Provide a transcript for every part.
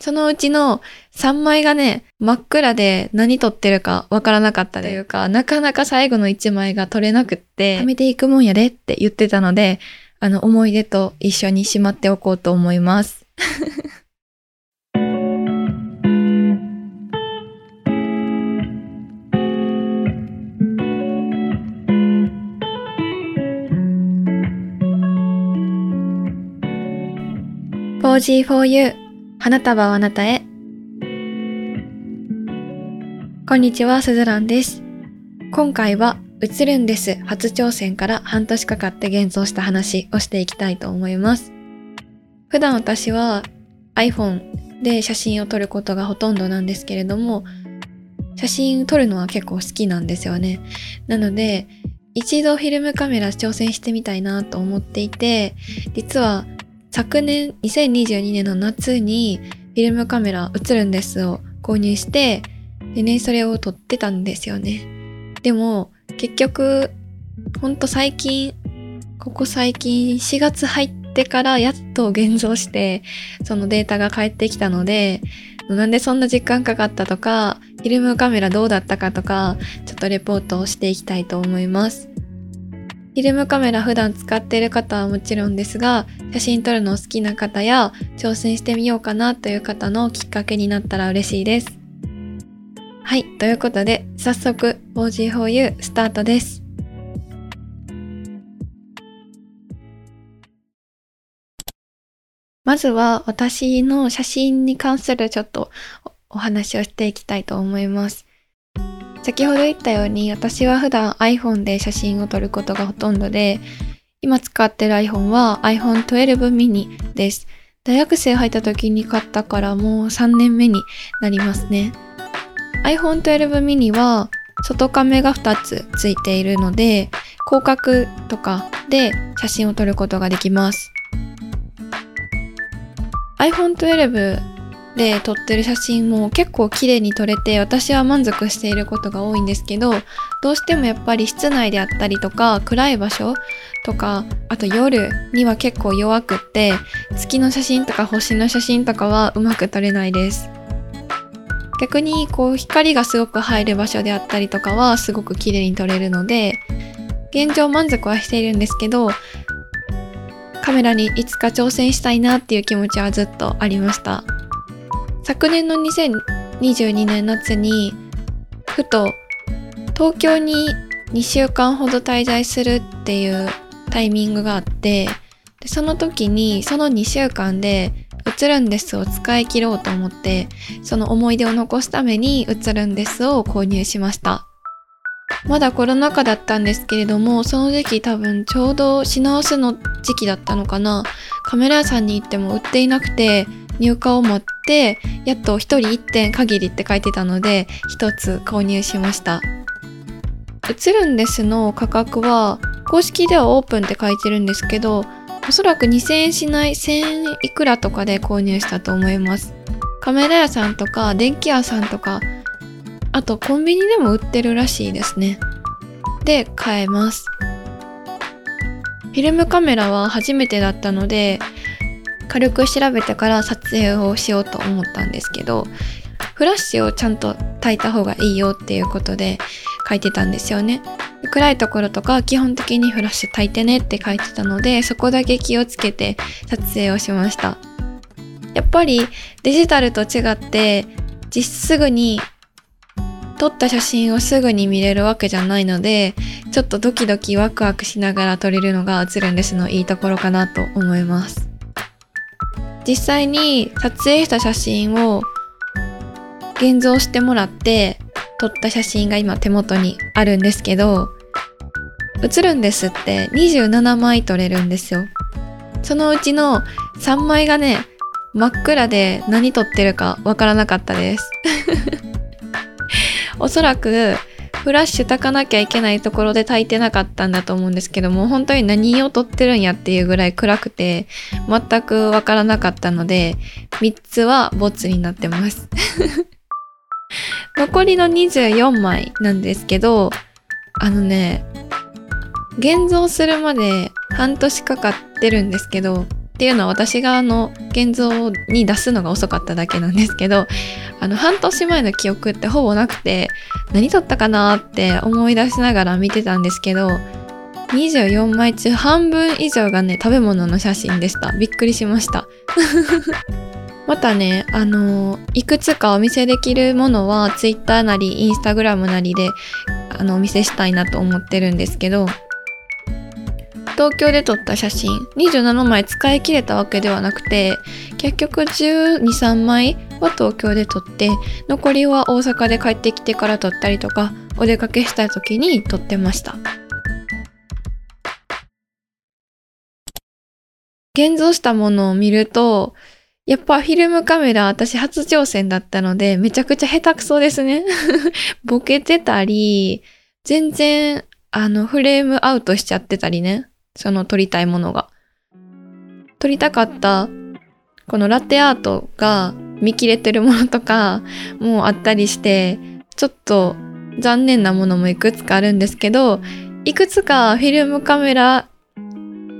そのうちの3枚がね、真っ暗で何撮ってるかわからなかったというか、なかなか最後の1枚が撮れなくって、貯めていくもんやでって言ってたので、あの、思い出と一緒にしまっておこうと思います。4G4U 花束をあなたへこんにちは、すずらんです。今回は映るんです初挑戦から半年かかって現像した話をしていきたいと思います。普段私は iPhone で写真を撮ることがほとんどなんですけれども、写真撮るのは結構好きなんですよね。なので、一度フィルムカメラ挑戦してみたいなと思っていて、実は昨年2022年の夏にフィルムカメラ映るんですを購入して、でね、それを撮ってたんですよね。でも、結局、ほんと最近、ここ最近4月入ってからやっと現像して、そのデータが返ってきたので、なんでそんな時間かかったとか、フィルムカメラどうだったかとか、ちょっとレポートをしていきたいと思います。フィルムカメラ普段使っている方はもちろんですが、写真撮るの好きな方や挑戦してみようかなという方のきっかけになったら嬉しいです。はい、ということで早速 4G4U スタートです。まずは私の写真に関するちょっとお話をしていきたいと思います。先ほど言ったように私は普段 iPhone で写真を撮ることがほとんどで今使ってる iPhone は iPhone 12 mini です。大学生入った時に買ったからもう3年目になりますね。iPhone 12 mini は外カメが2つついているので広角とかで写真を撮ることができます。iPhone 12で撮ってる写真も結構綺麗に撮れて私は満足していることが多いんですけどどうしてもやっぱり室内であったりとか暗い場所とかあと夜には結構弱くって月の写真とか星の写真とかはうまく撮れないです。逆にこう光がすごく入る場所であったりとかはすごく綺麗に撮れるので現状満足はしているんですけどカメラにいつか挑戦したいなっていう気持ちはずっとありました。昨年の2022年夏にふと東京に2週間ほど滞在するっていうタイミングがあってでその時にその2週間で映るんですを使い切ろうと思ってその思い出を残すために映るんですを購入しました。まだコロナ禍だったんですけれどもその時期多分ちょうど品薄の時期だったのかな。カメラ屋さんに行っても売っていなくて入荷を持ってやっと1人1点限りって書いてたので1つ購入しました。映るんですの価格は公式ではオープンって書いてるんですけどおそらく2000円しない1000円いくらとかで購入したと思います。カメラ屋さんとか電気屋さんとかあとコンビニでも売ってるらしいですね。で買えます。フィルムカメラは初めてだったので軽く調べてから撮影をしようと思ったんですけどフラッシュをちゃんと焚いた方がいいよっていうことで書いてたんですよね。暗いところとか基本的にフラッシュ焚いてねって書いてたのでそこだけ気をつけて撮影をしました。やっぱりデジタルと違って実すぐに撮った写真をすぐに見れるわけじゃないのでちょっとドキドキワクワクしながら撮れるのが映るんですのいいところかなと思います。実際に撮影した写真を現像してもらって撮った写真が今手元にあるんですけど写るんですって27枚撮れるんですよ。そのうちの3枚がね真っ暗で何撮ってるかわからなかったです。おそらくフラッシュ焚かなきゃいけないところで焚いてなかったんだと思うんですけども本当に何を撮ってるんやっていうぐらい暗くて全くわからなかったので3つはボツになってます。残りの24枚なんですけどあのね現像するまで半年かかってるんですけどっていうのは私があの現像に出すのが遅かっただけなんですけどあの半年前の記憶ってほぼなくて何撮ったかなって思い出しながら見てたんですけど24枚中半分以上がね食べ物の写真でした。びっくりしました。またねあのいくつかお見せできるものは Twitter なり Instagram なりであのお見せしたいなと思ってるんですけど東京で撮った写真。27枚使い切れたわけではなくて結局123枚は東京で撮って残りは大阪で帰ってきてから撮ったりとかお出かけした時に撮ってました。現像したものを見るとやっぱフィルムカメラ私初挑戦だったのでめちゃくちゃ下手くそですね。ボケてたり全然あのフレームアウトしちゃってたりね。その撮りたいものが。撮りたかったこのラテアートが見切れてるものとかもあったりしてちょっと残念なものもいくつかあるんですけどいくつかフィルムカメラ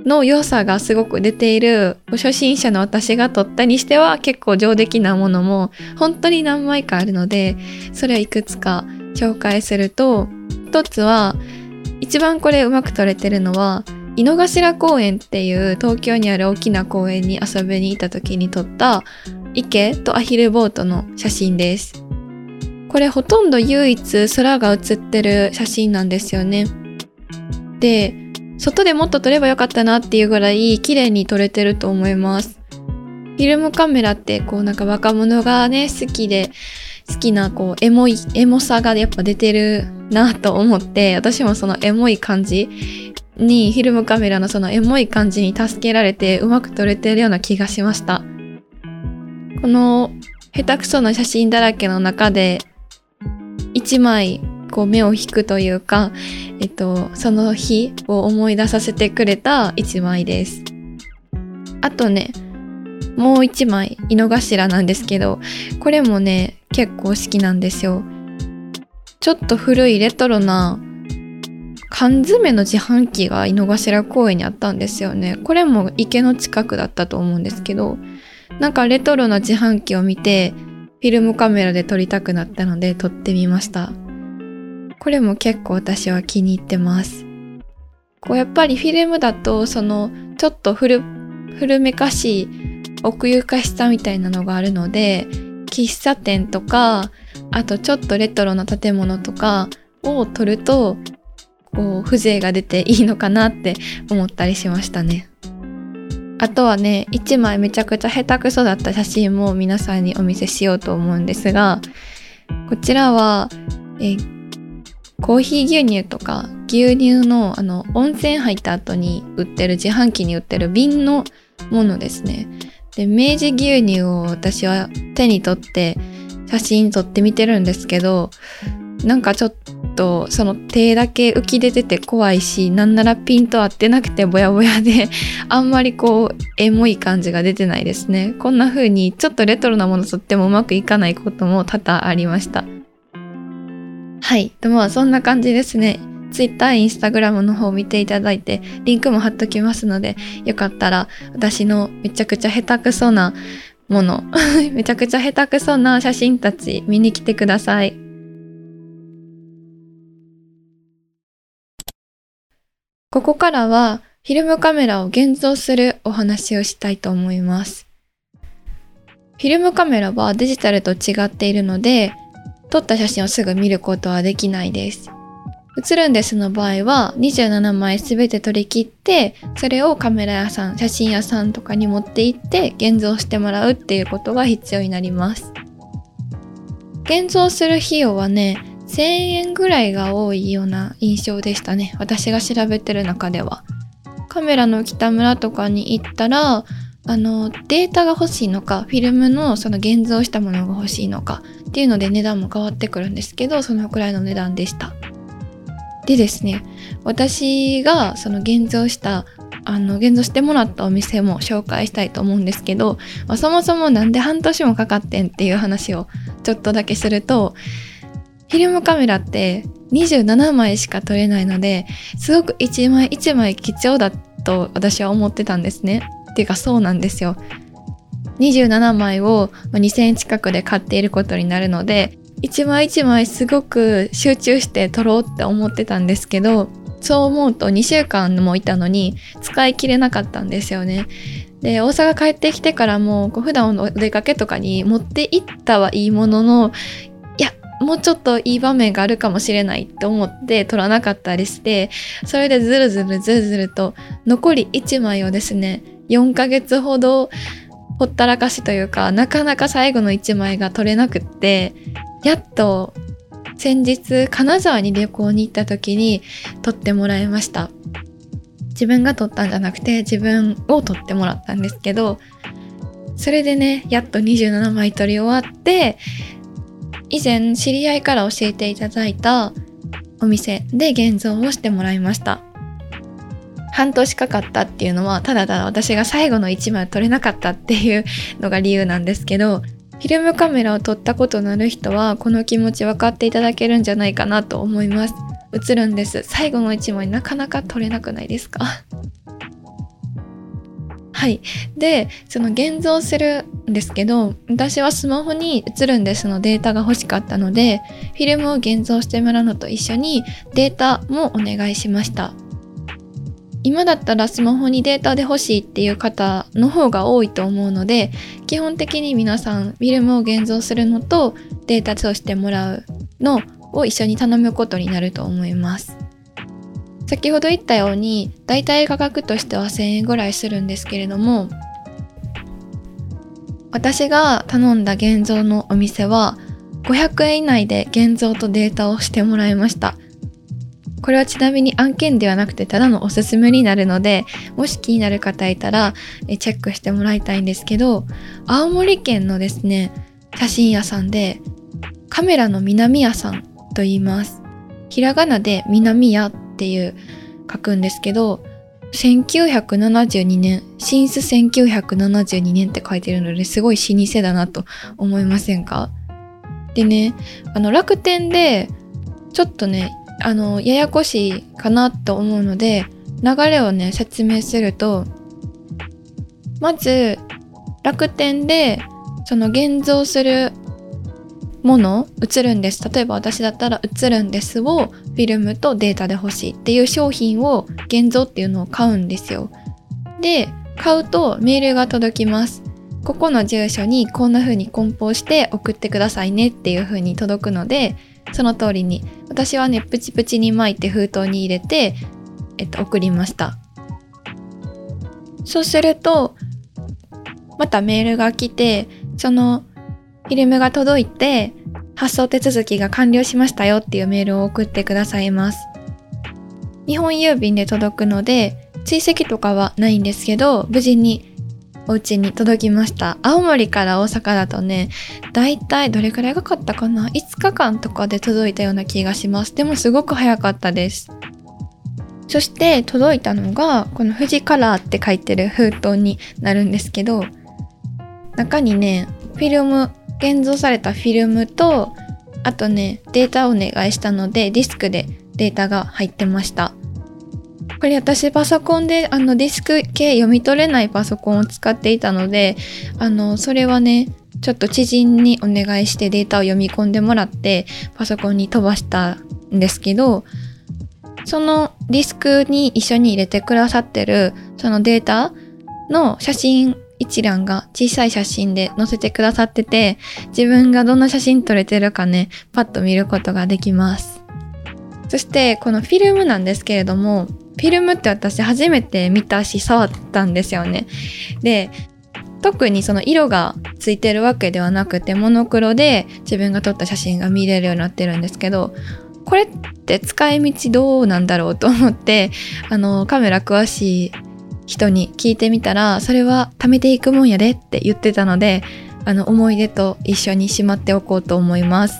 の良さがすごく出ている初心者の私が撮ったにしては結構上出来なものも本当に何枚かあるのでそれをいくつか紹介すると一つは一番これうまく撮れてるのは井の頭公園っていう東京にある大きな公園に遊びに行った時に撮った池とアヒルボートの写真です。これほとんど唯一空が写ってる写真なんですよね。で、外でもっと撮ればよかったなっていうぐらい綺麗に撮れてると思います。フィルムカメラってこうなんか若者がね好きで好きなこうエモいエモさがやっぱ出てるなと思って私もそのエモい感じにフィルムカメラのそのエモい感じに助けられてうまく撮れてるような気がしました。この下手くそな写真だらけの中で一枚こう目を引くというか、えっと、その日を思い出させてくれた一枚です。あとね、もう一枚、井の頭なんですけど、これもね、結構好きなんですよ。ちょっと古いレトロな缶詰の自販機が井の頭公園にあったんですよね。これも池の近くだったと思うんですけど、なんかレトロな自販機を見て、フィルムカメラで撮りたくなったので撮ってみました。これも結構私は気に入ってます。こうやっぱりフィルムだと、そのちょっと古、古めかしい奥ゆかしさみたいなのがあるので、喫茶店とか、あとちょっとレトロな建物とかを撮るとこう風情が出ていいのかなって思ったりしましたね。あとはね1枚めちゃくちゃ下手くそだった写真も皆さんにお見せしようと思うんですがこちらはえコーヒー牛乳とか牛乳のあの温泉入った後に売ってる自販機に売ってる瓶のものですね。で明治牛乳を私は手に取って写真撮ってみてるんですけどなんかちょっとその手だけ浮き出てて怖いしなんならピント合ってなくてぼやぼやで あんまりこうエモい感じが出てないですね。こんな風にちょっとレトロなものとってもうまくいかないことも多々ありました。はい。でもそんな感じですね。Twitter、Instagram の方を見ていただいてリンクも貼っときますのでよかったら私のめちゃくちゃ下手くそなもの めちゃくちゃ下手くそな写真たち見に来てください。ここからはフィルムカメラを現像するお話をしたいと思います。フィルムカメラはデジタルと違っているので、撮った写真をすぐ見ることはできないです。写ルンデスの場合は27枚すべて取り切って、それをカメラ屋さん、写真屋さんとかに持って行って現像してもらうっていうことが必要になります。現像する費用はね、1000円ぐらいが多いような印象でしたね。私が調べてる中では。カメラの北村とかに行ったらあのデータが欲しいのかフィルムのその現像したものが欲しいのかっていうので値段も変わってくるんですけどそのくらいの値段でした。でですね私がその現像したあの現像してもらったお店も紹介したいと思うんですけど、まあ、そもそもなんで半年もかかってんっていう話をちょっとだけするとフィルムカメラって27枚しか撮れないのですごく一枚一枚貴重だと私は思ってたんですね。っていうかそうなんですよ。27枚を2000円近くで買っていることになるので、一枚一枚すごく集中して撮ろうって思ってたんですけど、そう思うと2週間もいたのに使い切れなかったんですよね。で、大阪帰ってきてからも普段お出かけとかに持って行ったはいいものの、もうちょっといい場面があるかもしれないって思って撮らなかったりして、それでずるずるずるずると残り1枚をですね、4ヶ月ほどほったらかしというか、なかなか最後の1枚が取れなくって、やっと先日金沢に旅行に行った時に撮ってもらいました。自分が撮ったんじゃなくて自分を撮ってもらったんですけど、それでね、やっと27枚撮り終わって、以前知り合いから教えていただいたお店で現像をしてもらいました。半年かかったっていうのはただただ私が最後の1枚撮れなかったっていうのが理由なんですけどフィルムカメラを撮ったことのある人はこの気持ち分かっていただけるんじゃないかなと思います。映るんです。最後の1枚なかなか撮れなくないですか？はい。でその現像するんですけど私はスマホに映るんですのデータが欲しかったのでフィルムを現像してもらうのと一緒にデータもお願いしました。今だったらスマホにデータで欲しいっていう方の方が多いと思うので基本的に皆さんフィルムを現像するのとデータとしてもらうのを一緒に頼むことになると思います。先ほど言ったように大体価格としては1000円ぐらいするんですけれども私が頼んだ現像のお店は500円以内で現像とデータをしてもらいました。これはちなみに案件ではなくてただのおすすめになるのでもし気になる方いたらチェックしてもらいたいんですけど青森県のですね写真屋さんでカメラの南屋さんと言います。ひらがなで南屋っていう書くんですけど1972年、新ス1972年って書いてるのですごい老舗だなと思いませんか？でね、あの楽天でちょっとね、あのややこしいかなと思うので流れをね説明するとまず楽天でその現像するもの映るんです。例えば私だったら映るんですをフィルムとデータで欲しいっていう商品を現像っていうのを買うんですよ。で買うとメールが届きます。ここの住所にこんな風に梱包して送ってくださいねっていう風に届くのでその通りに私はねプチプチに巻いて封筒に入れて、えっと、送りました。そうするとまたメールが来てそのフィルムが届いて発送手続きが完了しましたよっていうメールを送ってくださいます日本郵便で届くので追跡とかはないんですけど無事にお家に届きました。青森から大阪だとね、だいたいどれくらいがかったかな ?5 日間とかで届いたような気がします。でもすごく早かったです。そして届いたのが、この富士カラーって書いてる封筒になるんですけど、中にね、フィルム、現像されたフィルムと、あとね、データをお願いしたので、ディスクでデータが入ってました。これ私パソコンであのディスク系読み取れないパソコンを使っていたのであのそれはねちょっと知人にお願いしてデータを読み込んでもらってパソコンに飛ばしたんですけどそのディスクに一緒に入れてくださってるそのデータの写真一覧が小さい写真で載せてくださってて自分がどんな写真撮れてるかねパッと見ることができますそしてこのフィルムなんですけれどもフィルムって私初めて見たし触ったんですよね。で特にその色がついてるわけではなくてモノクロで自分が撮った写真が見れるようになってるんですけどこれって使い道どうなんだろうと思ってあのカメラ詳しい人に聞いてみたらそれは貯めていくもんやでって言ってたのであの思い出と一緒にしまっておこうと思います。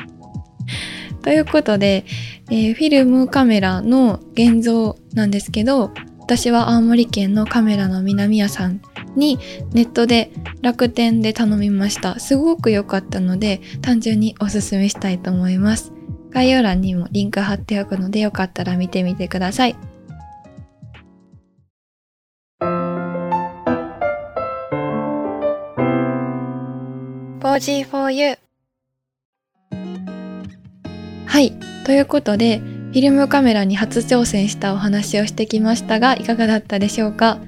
ということでえー、フィルムカメラの現像なんですけど私は青森県のカメラの南屋さんにネットで楽天で頼みました。すごく良かったので単純におすすめしたいと思います。概要欄にもリンク貼っておくのでよかったら見てみてください。4G4U はい。ということで、フィルムカメラに初挑戦したお話をしてきましたが、いかがだったでしょうか？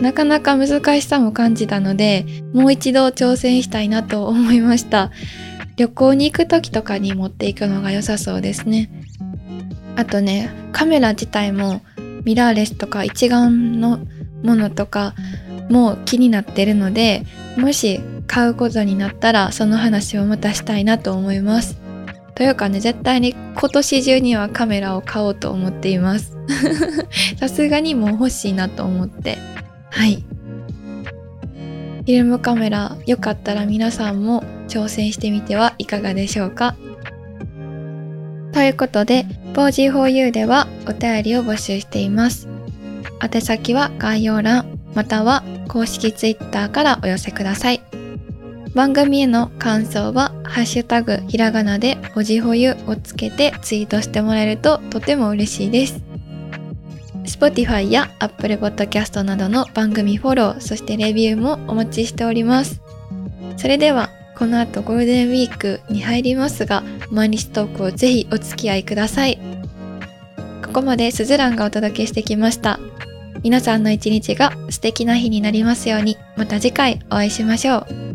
なかなか難しさも感じたので、もう一度挑戦したいなと思いました。旅行に行く時とかに持っていくのが良さそうですね。あとね、カメラ自体もミラーレスとか一眼のものとかも気になってるので、もし買うことになったらその話をまたしたいなと思います。というかね、絶対に今年中にはカメラを買おうと思っています。さすがにもう欲しいなと思って。はい。フィルムカメラよかったら皆さんも挑戦してみてはいかがでしょうかということで、4G4U ではお便りを募集しています。宛先は概要欄または公式 Twitter からお寄せください。番組への感想は、ハッシュタグひらがなでおじほゆをつけてツイートしてもらえるととても嬉しいです。Spotify や Apple Podcast などの番組フォロー、そしてレビューもお待ちしております。それでは、この後ゴールデンウィークに入りますが、毎日トークをぜひお付き合いください。ここまでスズランがお届けしてきました。皆さんの一日が素敵な日になりますように、また次回お会いしましょう。